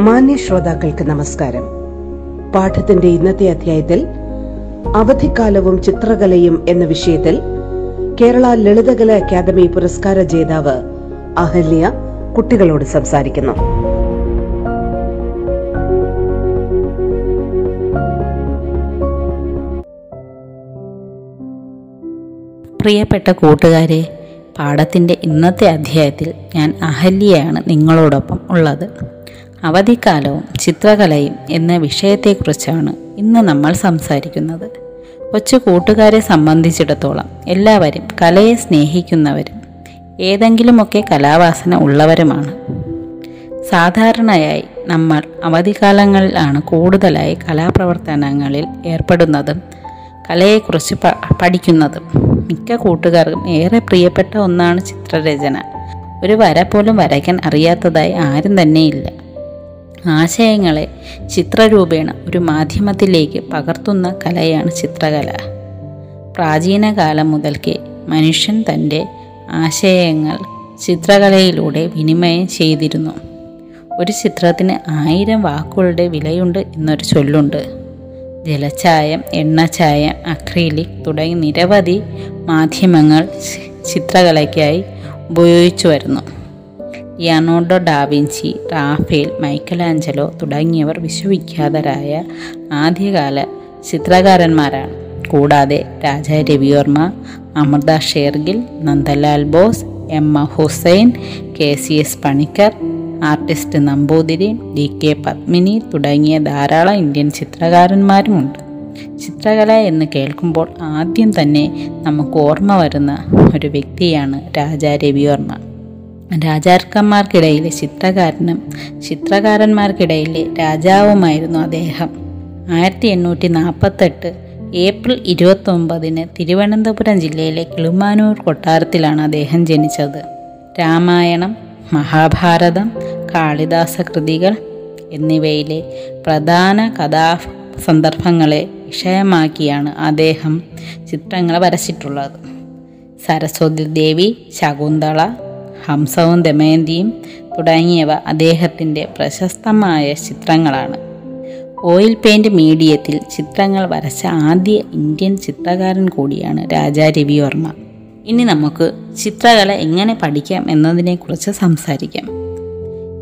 മാന്യ ശ്രോതാക്കൾക്ക് നമസ്കാരം. പാഠത്തിന്റെ ഇന്നത്തെ അധ്യായത്തിൽ അവധിക്കാലവും ചിത്രകലയും എന്ന വിഷയത്തിൽ കേരള ലളിതകല അക്കാദമി പുരസ്കാര ജേതാവ് അഹല്യ കുട്ടികളോട് സംസാരിക്കുന്നു. പ്രിയപ്പെട്ട കൂട്ടുകാരെ പാഠത്തിന്റെ ഇന്നത്തെ അധ്യായത്തിൽ ഞാൻ അഹല്യയാണ് നിങ്ങളോടൊപ്പം ഉള്ളത്. അവധിക്കാലവും ചിത്രകലയും എന്ന വിഷയത്തെക്കുറിച്ചാണ് ഇന്ന് നമ്മൾ സംസാരിക്കുന്നത്. കൊച്ചു കൂട്ടുകാരെ സംബന്ധിച്ചിടത്തോളം എല്ലാവരും കലയെ സ്നേഹിക്കുന്നവരും ഏതെങ്കിലുമൊക്കെ കലാവാസന ഉള്ളവരുമാണ്. സാധാരണയായി നമ്മൾ അവധിക്കാലങ്ങളിലാണ് കൂടുതലായി കലാപ്രവർത്തനങ്ങളിൽ ഏർപ്പെടുന്നതും കലയെക്കുറിച്ച് പഠിക്കുന്നതും. മിക്ക കൂട്ടുകാർക്കും ഏറെ പ്രിയപ്പെട്ട ഒന്നാണ് ചിത്രരചന. ഒരു വര പോലും വരയ്ക്കാൻ അറിയാത്തതായി ആരും തന്നെയില്ല. ആശയങ്ങളെ ചിത്രരൂപേണ ഒരു മാധ്യമത്തിലേക്ക് പകർത്തുന്ന കലയാണ് ചിത്രകല. പ്രാചീന കാലം മുതൽക്കേ മനുഷ്യൻ തന്റെ ആശയങ്ങൾ ചിത്രകലയിലൂടെ വിനിമയം ചെയ്തിരുന്നു. ഒരു ചിത്രത്തിന് ആയിരം വാക്കുകളുടെ വിലയുണ്ട് എന്നൊരു ചൊല്ലുണ്ട്. ജലച്ചായം എണ്ണച്ചായം അക്രീലിക് തുടങ്ങി നിരവധി മാധ്യമങ്ങൾ ചിത്രകലയ്ക്കായി ഉപയോഗിച്ചു വരുന്നു ലിയാനോർഡോ ഡാവിഞ്ചി റാഫേൽ മൈക്കലാഞ്ചലോ തുടങ്ങിയവർ വിശ്വവിഖ്യാതരായ ആദ്യകാല ചിത്രകാരന്മാരാണ്. കൂടാതെ Raja Ravi Varma Amrita Shergil Nandalal Bose M A Hussain K C S Panicker artist Namboothiri D K Padmini തുടങ്ങിയ ധാരാളം ഇന്ത്യൻ ചിത്രകാരന്മാരുമുണ്ട്. ചിത്രകല എന്ന് കേൾക്കുമ്പോൾ ആദ്യം തന്നെ നമുക്ക് ഓർമ്മ വരുന്ന ഒരു വ്യക്തിയാണ് രാജാ രവിവർമ്മ രാജാക്കന്മാർക്കിടയിലെ ചിത്രകാരനും ചിത്രകാരന്മാർക്കിടയിലെ രാജാവുമായിരുന്നു അദ്ദേഹം. ആയിരത്തി എണ്ണൂറ്റി നാൽപ്പത്തെട്ട് ഏപ്രിൽ ഇരുപത്തൊമ്പതിന് തിരുവനന്തപുരം ജില്ലയിലെ കിളുമാനൂർ കൊട്ടാരത്തിലാണ് അദ്ദേഹം ജനിച്ചത്. രാമായണം മഹാഭാരതം കാളിദാസ കൃതികൾ എന്നിവയിലെ പ്രധാന കഥാ സന്ദർഭങ്ങളെ വിഷയമാക്കിയാണ് അദ്ദേഹം ചിത്രങ്ങൾ വരച്ചിട്ടുള്ളത്. സരസ്വതി ദേവി ശകുന്തള ഹംസവും ദമയന്തിയും തുടങ്ങിയവ അദ്ദേഹത്തിന്റെ പ്രശസ്തമായ ചിത്രങ്ങളാണ്. ഓയിൽ പെയിന്റ് മീഡിയത്തിൽ ചിത്രങ്ങൾ വരച്ച ആദ്യ ഇന്ത്യൻ ചിത്രകാരൻ കൂടിയാണ് രാജാ രവിവർമ്മ ഇനി നമുക്ക് ചിത്രകല എങ്ങനെ പഠിക്കാം എന്നതിനെക്കുറിച്ച് സംസാരിക്കാം.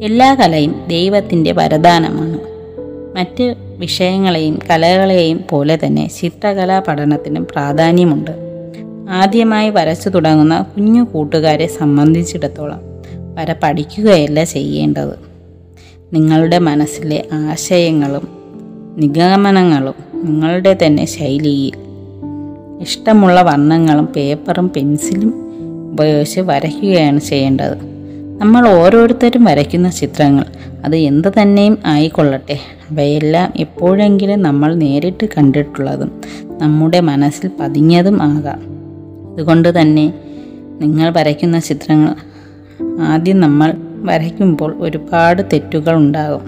എല്ലാ കലയും ദൈവത്തിന്റെ വരദാനമാണ്. മറ്റ് വിഷയങ്ങളെയും കലകളെയും പോലെ തന്നെ ചിത്രകലാ പഠനത്തിനും പ്രാധാന്യമുണ്ട്. ആദ്യമായി വരച്ചു തുടങ്ങുന്ന കുഞ്ഞു കൂട്ടുകാരെ സംബന്ധിച്ചിടത്തോളം വര പഠിക്കുകയല്ല ചെയ്യേണ്ടത്. നിങ്ങളുടെ മനസ്സിലെ ആശയങ്ങളും നിഗമനങ്ങളും നിങ്ങളുടെ തന്നെ ശൈലിയിൽ ഇഷ്ടമുള്ള വർണങ്ങളും പേപ്പറും പെൻസിലും ഉപയോഗിച്ച് വരയ്ക്കുകയാണ് ചെയ്യേണ്ടത്. നമ്മൾ ഓരോരുത്തരും വരയ്ക്കുന്ന ചിത്രങ്ങൾ അത് എന്ത് തന്നെയും ആയിക്കൊള്ളട്ടെ. അവയെല്ലാം എപ്പോഴെങ്കിലും നമ്മൾ നേരിട്ട് കണ്ടിട്ടുള്ളതും നമ്മുടെ മനസ്സിൽ പതിഞ്ഞതും ആകാം. അതുകൊണ്ട് തന്നെ നിങ്ങൾ വരയ്ക്കുന്ന ചിത്രങ്ങൾ ആദ്യം നമ്മൾ വരയ്ക്കുമ്പോൾ ഒരുപാട് തെറ്റുകൾ ഉണ്ടാകും.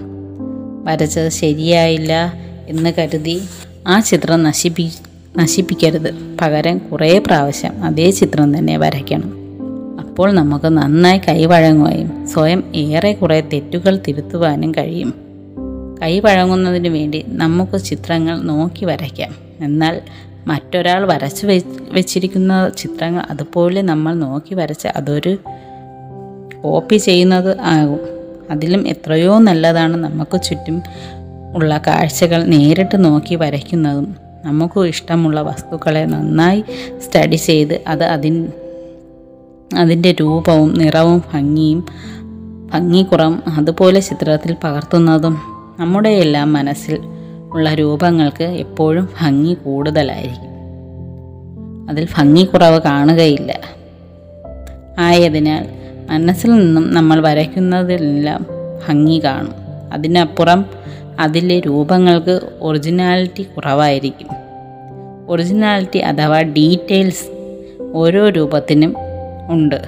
വരച്ചത് ശരിയായില്ല എന്ന് കരുതി ആ ചിത്രം നശിപ്പി നശിപ്പിക്കരുത്. പകരം കുറേ പ്രാവശ്യം അതേ ചിത്രം തന്നെ വരയ്ക്കണം. അപ്പോൾ നമുക്ക് നന്നായി കൈവഴങ്ങുകയും സ്വയം ഏറെ കുറേ തെറ്റുകൾ തിരുത്തുവാനും കഴിയും. കൈവഴങ്ങുന്നതിന് വേണ്ടി നമുക്ക് ചിത്രങ്ങൾ നോക്കി വരയ്ക്കാം. എന്നാൽ മറ്റൊരാൾ വരച്ച് വെച്ചിരിക്കുന്ന ചിത്രങ്ങൾ അതുപോലെ നമ്മൾ നോക്കി വരച്ച് അതൊരു കോപ്പി ചെയ്യുന്നത് ആകും. അതിലും എത്രയോ നല്ലതാണ് നമുക്ക് ചുറ്റും ഉള്ള കാഴ്ചകൾ നേരിട്ട് നോക്കി വരയ്ക്കുന്നതും. നമുക്ക് ഇഷ്ടമുള്ള വസ്തുക്കളെ നന്നായി സ്റ്റഡി ചെയ്ത് അത് അതിൻ അതിന്റെ രൂപവും നിറവും ഭംഗിയും ഭംഗി കുറം അതുപോലെ ചിത്രത്തിൽ പകർത്തുന്നതും നമ്മുടെ എല്ലാം മനസ്സിൽ ഉള്ള രൂപങ്ങൾക്ക് എപ്പോഴും ഭംഗി കൂടുതലായിരിക്കും. അതിൽ ഭംഗി കുറവ് കാണുകയില്ല. ആയതിനാൽ മനസ്സിൽ നിന്നും നമ്മൾ വരയ്ക്കുന്നതിലെല്ലാം ഭംഗി കാണും. അതിനപ്പുറം അതിലെ രൂപങ്ങൾക്ക് ഒറിജിനാലിറ്റി കുറവായിരിക്കും. ഒറിജിനാലിറ്റി അഥവാ ഡീറ്റെയിൽസ് ഓരോ രൂപത്തിനും ഉണ്ട്.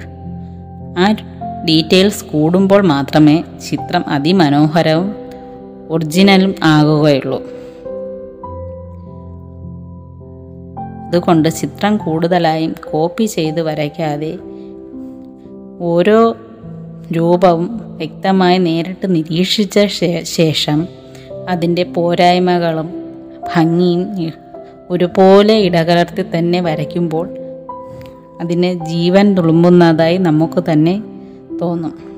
ആ ഡീറ്റെയിൽസ് കൂടുമ്പോൾ മാത്രമേ ചിത്രം അതിമനോഹരവും ഒറിജിനലും ആകുകയുള്ളൂ. അതുകൊണ്ട് ചിത്രം കൂടുതലായും കോപ്പി ചെയ്ത് വരയ്ക്കാതെ ഓരോ രൂപവും വ്യക്തമായി നേരിട്ട് നിരീക്ഷിച്ച ശേഷം അതിന്റെ പോരായ്മകളും ഭംഗിയും ഒരുപോലെ ഇടകലർത്തി തന്നെ വരയ്ക്കുമ്പോൾ അതിന് ജീവൻ തുളുമ്പുന്നതായി നമുക്ക് തന്നെ തോന്നും.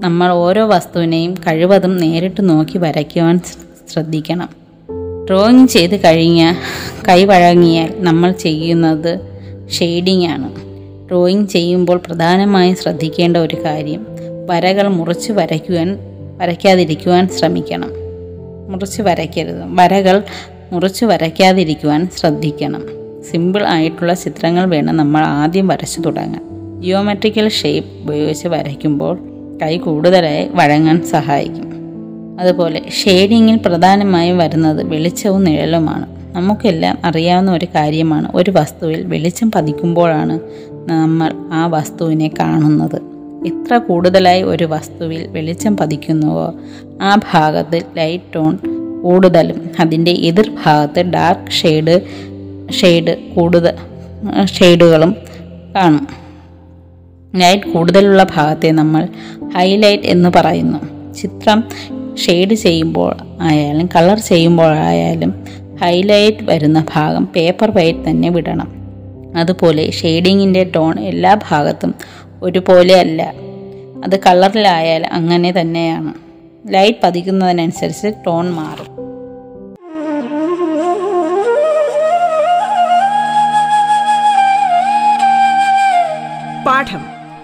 നമ്മൾ ഓരോ വസ്തുവിനെയും കഴിവതും നേരിട്ട് നോക്കി വരയ്ക്കുവാൻ ശ്ര- ശ്രദ്ധിക്കണം. ഡ്രോയിങ് ചെയ്ത് കഴിഞ്ഞ കൈ വഴങ്ങിയാൽ നമ്മൾ ചെയ്യുന്നത് ഷെയ്ഡിംഗ് ആണ് ഡ്രോയിങ് ചെയ്യുമ്പോൾ പ്രധാനമായും ശ്രദ്ധിക്കേണ്ട ഒരു കാര്യം വരകൾ മുറിച്ച് വരയ്ക്കുവാൻ വരയ്ക്കാതിരിക്കുവാൻ ശ്രമിക്കണം. മുറിച്ച് വരയ്ക്കരുത്. വരകൾ മുറിച്ച് വരയ്ക്കാതിരിക്കുവാൻ ശ്രദ്ധിക്കണം. സിമ്പിൾ ആയിട്ടുള്ള ചിത്രങ്ങൾ വേണം നമ്മൾ ആദ്യം വരച്ചു തുടങ്ങാൻ. ജിയോമെട്രിക്കൽ ഷേപ്പ് ഉപയോഗിച്ച് വരയ്ക്കുമ്പോൾ കൈ കൂടുതലായി വഴങ്ങാൻ സഹായിക്കും. അതുപോലെ ഷെയ്ഡിങ്ങിൽ പ്രധാനമായും വരുന്നത് വെളിച്ചവും നിഴലുമാണ്. നമുക്കെല്ലാം അറിയാവുന്ന ഒരു കാര്യമാണ് ഒരു വസ്തുവിൽ വെളിച്ചം പതിക്കുമ്പോഴാണ് നമ്മൾ ആ വസ്തുവിനെ കാണുന്നത്. എത്ര കൂടുതലായി ഒരു വസ്തുവിൽ വെളിച്ചം പതിക്കുന്നുവോ ആ ഭാഗത്ത് ലൈറ്റ് ടോൺ കൂടുതലും അതിന്റെ എതിർഭാഗത്ത് ഡാർക്ക് ഷെയ്ഡ് ഷെയ്ഡ് കൂടുതൽ ഷെയ്ഡുകളും കാണും. ലൈറ്റ് കൂടുതലുള്ള ഭാഗത്തെ നമ്മൾ ഹൈലൈറ്റ് എന്ന് പറയുന്നു. ചിത്രം ഷെയ്ഡ് ചെയ്യുമ്പോൾ ആയാലും കളർ ചെയ്യുമ്പോഴായാലും ഹൈലൈറ്റ് വരുന്ന ഭാഗം പേപ്പർ വൈറ്റ് തന്നെ വിടണം. അതുപോലെ ഷെയ്ഡിങ്ങിന്റെ ടോൺ എല്ലാ ഭാഗത്തും ഒരുപോലെ അല്ല. അത് കളറിലായാൽ അങ്ങനെ തന്നെയാണ്. ലൈറ്റ് പതിക്കുന്നതിനനുസരിച്ച് ടോൺ മാറും. പാഠം.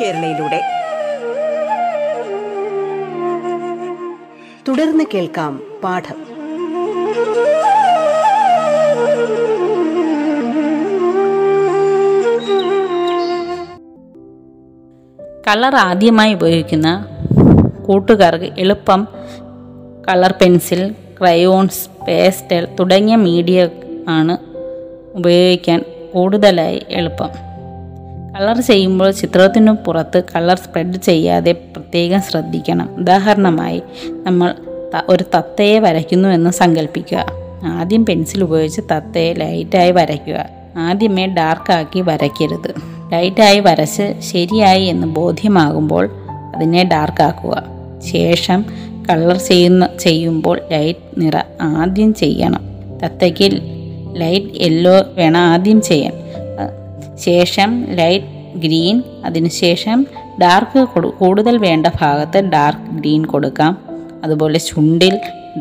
കേരളയിലൂടെ. തുടർന്ന് കേൾക്കാം പാഠം. കളർ ആദ്യമായി ഉപയോഗിക്കുന്ന കൂട്ടുകാർക്ക് എളുപ്പം കളർ പെൻസിൽ ക്രയോൺസ് പേസ്റ്റൽ തുടങ്ങിയ മീഡിയ ആണ് ഉപയോഗിക്കാൻ കൂടുതലായി എളുപ്പം. കളർ ചെയ്യുമ്പോൾ ചിത്രത്തിനു പുറത്ത് കളർ സ്പ്രെഡ് ചെയ്യാതെ പ്രത്യേകം ശ്രദ്ധിക്കണം. ഉദാഹരണമായി നമ്മൾ ഒരു തത്തയെ വരയ്ക്കുന്നു എന്ന് സങ്കല്പിക്കുക ആദ്യം പെൻസിൽ ഉപയോഗിച്ച് തത്തയെ ലൈറ്റായി വരയ്ക്കുക. ആദ്യമേ ഡാർക്കാക്കി വരയ്ക്കരുത്. ലൈറ്റായി വരച്ച് ശരിയായി എന്ന് ബോധ്യമാകുമ്പോൾ അതിനെ ഡാർക്കാക്കുക ശേഷം കളർ ചെയ്യുന്ന ചെയ്യുമ്പോൾ ലൈറ്റ് നിറ ആദ്യം ചെയ്യണം. തത്തയ്ക്ക് ലൈറ്റ് യെല്ലോ വേണം ആദ്യം ചെയ്യാൻ. ശേഷം ലൈറ്റ് ഗ്രീൻ അതിനുശേഷം ഡാർക്ക് കൊടു കൂടുതൽ വേണ്ട ഭാഗത്ത് ഡാർക്ക് ഗ്രീൻ കൊടുക്കാം. അതുപോലെ ചുണ്ടിൽ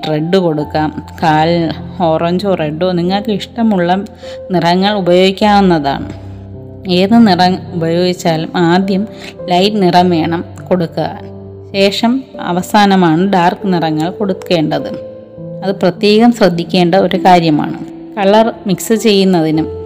റെഡ് കൊടുക്കാം. കാൽ ഓറഞ്ചോ റെഡോ നിങ്ങൾക്ക് ഇഷ്ടമുള്ള നിറങ്ങൾ ഉപയോഗിക്കാവുന്നതാണ്. ഏത് നിറം ഉപയോഗിച്ചാലും ആദ്യം ലൈറ്റ് നിറം വേണം കൊടുക്കുക. ശേഷം അവസാനമാണ് ഡാർക്ക് നിറങ്ങൾ കൊടുക്കേണ്ടത്. അത് പ്രത്യേകം ശ്രദ്ധിക്കേണ്ട ഒരു കാര്യമാണ്. കളർ മിക്സ് ചെയ്യുന്നതിനും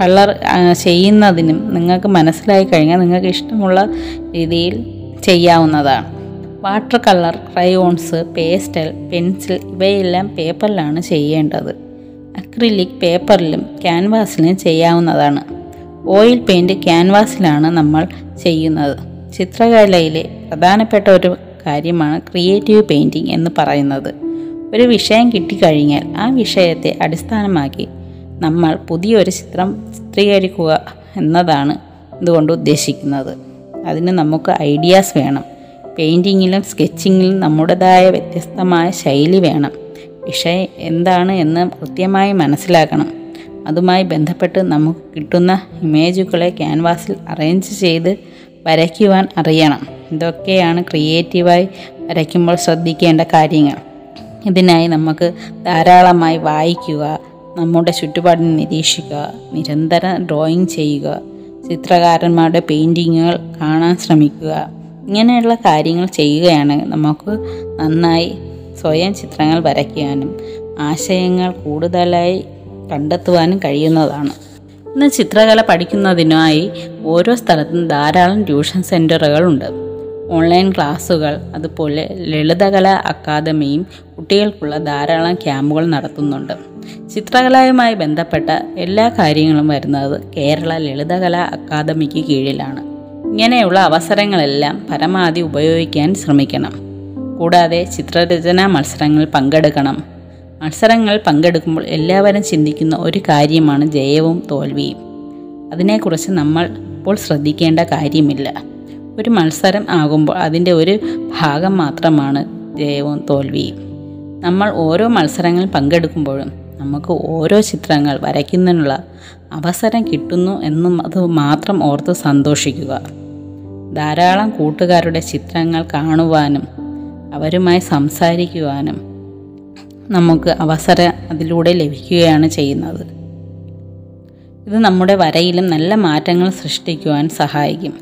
കളർ ചെയ്യുന്നതിനും നിങ്ങൾക്ക് മനസ്സിലായി കഴിഞ്ഞാൽ നിങ്ങൾക്ക് ഇഷ്ടമുള്ള രീതിയിൽ ചെയ്യാവുന്നതാണ്. Water colour crayons pastel pencil ഇവയെല്ലാം പേപ്പറിലാണ് ചെയ്യേണ്ടത്. അക്രിലിക് പേപ്പറിലും ക്യാൻവാസിലും ചെയ്യാവുന്നതാണ്. ഓയിൽ പെയിന്റ് ക്യാൻവാസിലാണ് നമ്മൾ ചെയ്യുന്നത്. ചിത്രകലയിലെ പ്രധാനപ്പെട്ട ഒരു കാര്യമാണ് ക്രിയേറ്റീവ് പെയിന്റിംഗ് എന്ന് പറയുന്നത്. ഒരു വിഷയം കിട്ടിക്കഴിഞ്ഞാൽ ആ വിഷയത്തെ അടിസ്ഥാനമാക്കി നമ്മൾ പുതിയൊരു ചിത്രം ചിത്രീകരിക്കുക എന്നതാണ് ഇതുകൊണ്ട് ഉദ്ദേശിക്കുന്നത്. അതിന് നമുക്ക് ഐഡിയാസ് വേണം. പെയിന്റിങ്ങിലും സ്കെച്ചിങ്ങിലും നമ്മുടേതായ വ്യത്യസ്തമായ ശൈലി വേണം. വിഷയം എന്താണ് എന്ന് കൃത്യമായി മനസ്സിലാക്കണം. അതുമായി ബന്ധപ്പെട്ട് നമുക്ക് കിട്ടുന്ന ഇമേജുകളെ ക്യാൻവാസിൽ അറേഞ്ച് ചെയ്ത് വരയ്ക്കുവാൻ അറിയണം. ഇതൊക്കെയാണ് ക്രിയേറ്റീവായി വരയ്ക്കുമ്പോൾ ശ്രദ്ധിക്കേണ്ട കാര്യങ്ങൾ. ഇതിനായി നമുക്ക് ധാരാളമായി വായിക്കുക നമ്മുടെ ചുറ്റുപാടിനെ നിരീക്ഷിക്കുക നിരന്തരം ഡ്രോയിങ് ചെയ്യുക ചിത്രകാരന്മാരുടെ പെയിന്റിങ്ങുകൾ കാണാൻ ശ്രമിക്കുക ഇങ്ങനെയുള്ള കാര്യങ്ങൾ ചെയ്യുകയാണ് നമുക്ക് നന്നായി സ്വയം ചിത്രങ്ങൾ വരയ്ക്കുവാനും ആശയങ്ങൾ കൂടുതലായി കണ്ടെത്തുവാനും കഴിയുന്നതാണ്. ഇന്ന് ചിത്രകല പഠിക്കുന്നതിനായി ഓരോ സ്ഥലത്തും ധാരാളം ട്യൂഷൻ സെന്ററുകളുണ്ട് ഓൺലൈൻ ക്ലാസ്സുകൾ അതുപോലെ ലളിതകല അക്കാദമിയും കുട്ടികൾക്കുള്ള ധാരാളം ക്യാമ്പുകൾ നടത്തുന്നുണ്ട്. ചിത്രകലയുമായി ബന്ധപ്പെട്ട എല്ലാ കാര്യങ്ങളും വരുന്നത് കേരള ലളിതകല അക്കാദമിക്ക് കീഴിലാണ്. ഇങ്ങനെയുള്ള അവസരങ്ങളെല്ലാം പരമാവധി ഉപയോഗിക്കാൻ ശ്രമിക്കണം. കൂടാതെ ചിത്രരചനാ മത്സരങ്ങളിൽ പങ്കെടുക്കണം. മത്സരങ്ങൾ പങ്കെടുക്കുമ്പോൾ എല്ലാവരും ചിന്തിക്കുന്ന ഒരു കാര്യമാണ് ജയവും തോൽവിയും. അതിനെക്കുറിച്ച് നമ്മൾ ഇപ്പോൾ ശ്രദ്ധിക്കേണ്ട കാര്യമില്ല. ഒരു മത്സരം ആകുമ്പോൾ അതിന്റെ ഒരു ഭാഗം മാത്രമാണ് ജയവും തോൽവിയും. നമ്മൾ ഓരോ മത്സരങ്ങളിൽ പങ്കെടുക്കുമ്പോഴും നമുക്ക് ഓരോ ചിത്രങ്ങൾ വരയ്ക്കുന്നതിനുള്ള അവസരം കിട്ടുന്നു എന്നും അത് മാത്രം ഓർത്ത് സന്തോഷിക്കുക. ധാരാളം കൂട്ടുകാരുടെ ചിത്രങ്ങൾ കാണുവാനും അവരുമായി സംസാരിക്കുവാനും നമുക്ക് അവസരം അതിലൂടെ ലഭിക്കുകയാണ് ചെയ്യുന്നത്. ഇത് നമ്മുടെ വരയിലും നല്ല മാറ്റങ്ങൾ സൃഷ്ടിക്കുവാൻ സഹായിക്കും.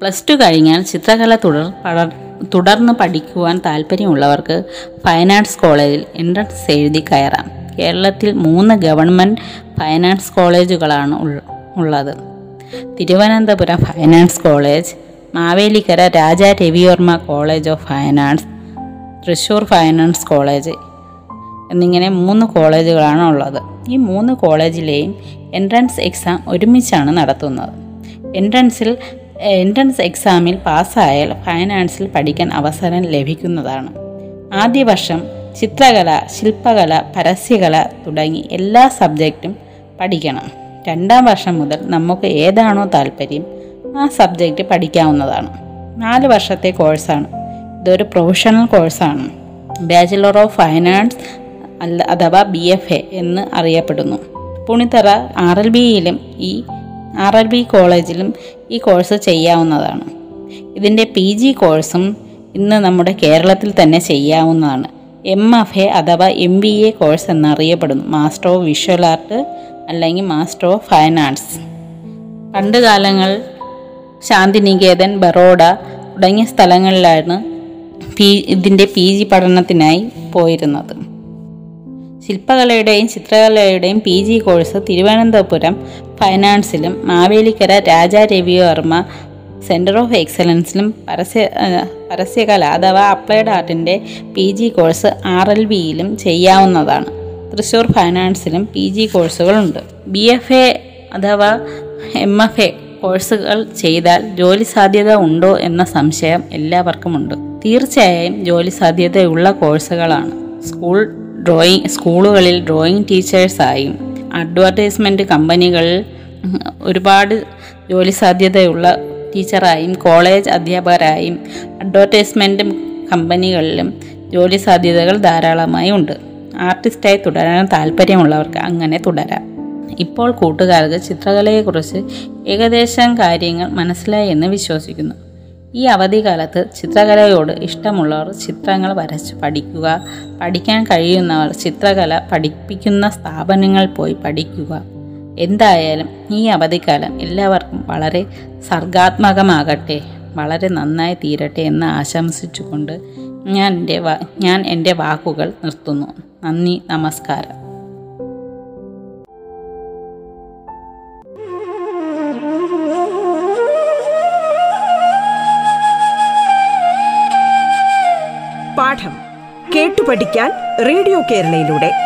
പ്ലസ് ടു കഴിഞ്ഞാൽ ചിത്രകല തുടർ തുടർന്ന് പഠിക്കുവാൻ താല്പര്യമുള്ളവർക്ക് ഫൈൻ ആർട്സ് കോളേജിൽ എൻട്രൻസ് എഴുതി കയറാം. കേരളത്തിൽ മൂന്ന് ഗവൺമെന്റ് ഫൈനാൻസ് കോളേജുകളാണ് ഉള്ളത്. Thiruvananthapuram finance college Mavelikkara Raja Ravi Varma college of finance Thrissur finance college എന്നിങ്ങനെ മൂന്ന് കോളേജുകളാണ് ഉള്ളത്. ഈ മൂന്ന് കോളേജിലെയും എൻട്രൻസ് എക്സാം ഒരുമിച്ചാണ് നടത്തുന്നത്. എൻട്രൻസിൽ എൻട്രൻസ് എക്സാമിൽ പാസ്സായാൽ ഫൈനാൻസിൽ പഠിക്കാൻ അവസരം ലഭിക്കുന്നതാണ്. ആദ്യ വർഷം ചിത്രകല ശില്പകല പരസ്യകല തുടങ്ങി എല്ലാ സബ്ജക്റ്റും പഠിക്കണം. രണ്ടാം വർഷം മുതൽ നമുക്ക് ഏതാണോ താല്പര്യം ആ സബ്ജക്റ്റ് പഠിക്കാവുന്നതാണ്. നാല് വർഷത്തെ കോഴ്സാണ്. ഇതൊരു പ്രൊഫഷണൽ കോഴ്സാണ്. ബാച്ചിലർ ഓഫ് ഫൈൻ ആർട്സ് അല്ല അഥവാ ബി എഫ് എ എന്ന് അറിയപ്പെടുന്നു. പുണിത്തറ ആർ എൽ ബിയിലും ഈ ആർ എൽ ബി കോളേജിലും ഈ കോഴ്സ് ചെയ്യാവുന്നതാണ്. ഇതിന്റെ പി ജി കോഴ്സും ഇന്ന് നമ്മുടെ കേരളത്തിൽ തന്നെ ചെയ്യാവുന്നതാണ്. എം എഫ് എ അഥവാ എം ബി എ കോഴ്സ് എന്നറിയപ്പെടുന്നു. മാസ്റ്റർ ഓഫ് വിഷ്വൽ ആർട്ട് അല്ലെങ്കിൽ മാസ്റ്റർ ഓഫ് ഫൈൻ ആർട്സ് പണ്ട് കാലങ്ങൾ ശാന്തിനികേതൻ ബറോഡ തുടങ്ങിയ സ്ഥലങ്ങളിലാണ് പി ഇതിന്റെ പി ജി പഠനത്തിനായി പോയിരുന്നത്. ശില്പകലയുടെയും ചിത്രകലയുടെയും പി ജി കോഴ്സ് തിരുവനന്തപുരം ഫൈനാൻസിലും മാവേലിക്കര രാജാ രവിവർമ്മ സെന്റർ ഓഫ് എക്സലൻസിലും പരസ്യ പരസ്യകല അഥവാ applied ആർട്ടിന്റെ P G course R L വിയിലും ചെയ്യാവുന്നതാണ്. തൃശ്ശൂർ ഫൈനാൻസിലും പി ജി കോഴ്സുകളുണ്ട് ബി എഫ് എ അഥവാ എം എഫ് എ കോഴ്സുകൾ ചെയ്താൽ ജോലി സാധ്യത ഉണ്ടോ എന്ന സംശയം എല്ലാവർക്കും ഉണ്ട് തീർച്ചയായും ജോലി സാധ്യതയുള്ള കോഴ്സുകളാണ് സ്കൂൾ ഡ്രോയിങ് സ്കൂളുകളിൽ ഡ്രോയിങ് ടീച്ചേഴ്സായും അഡ്വർടൈസ്മെന്റ് കമ്പനികളിൽ ഒരുപാട് ജോലി സാധ്യതയുള്ള ടീച്ചറായും കോളേജ് അധ്യാപകരായും അഡ്വർടൈസ്മെന്റ് കമ്പനികളിലും ജോലി സാധ്യതകൾ ധാരാളമായി ഉണ്ട്. ആർട്ടിസ്റ്റായി തുടരാൻ താല്പര്യമുള്ളവർക്ക് അങ്ങനെ തുടരാം. ഇപ്പോൾ കൂട്ടുകാർക്ക് ചിത്രകലയെക്കുറിച്ച് ഏകദേശം കാര്യങ്ങൾ മനസ്സിലായി എന്ന് വിശ്വസിക്കുന്നു. ഈ അവധിക്കാലത്ത് ചിത്രകലയോട് ഇഷ്ടമുള്ളവർ ചിത്രങ്ങൾ വരച്ച് പഠിക്കുക പഠിക്കാൻ കഴിയുന്നവർ ചിത്രകല പഠിപ്പിക്കുന്ന സ്ഥാപനങ്ങളിൽ പോയി പഠിക്കുക. എന്തായാലും ഈ അവധിക്കാലം എല്ലാവർക്കും വളരെ സർഗാത്മകമാകട്ടെ വളരെ നന്നായി തീരട്ടെ എന്ന് ആശംസിച്ചുകൊണ്ട് ഞാൻ എന്റെ ഞാൻ എന്റെ വാക്കുകൾ നിർത്തുന്നു. നന്ദി നമസ്കാരം. പാഠം കേട്ടു പഠിക്കാൻ റേഡിയോ കേരളയിലൂടെ.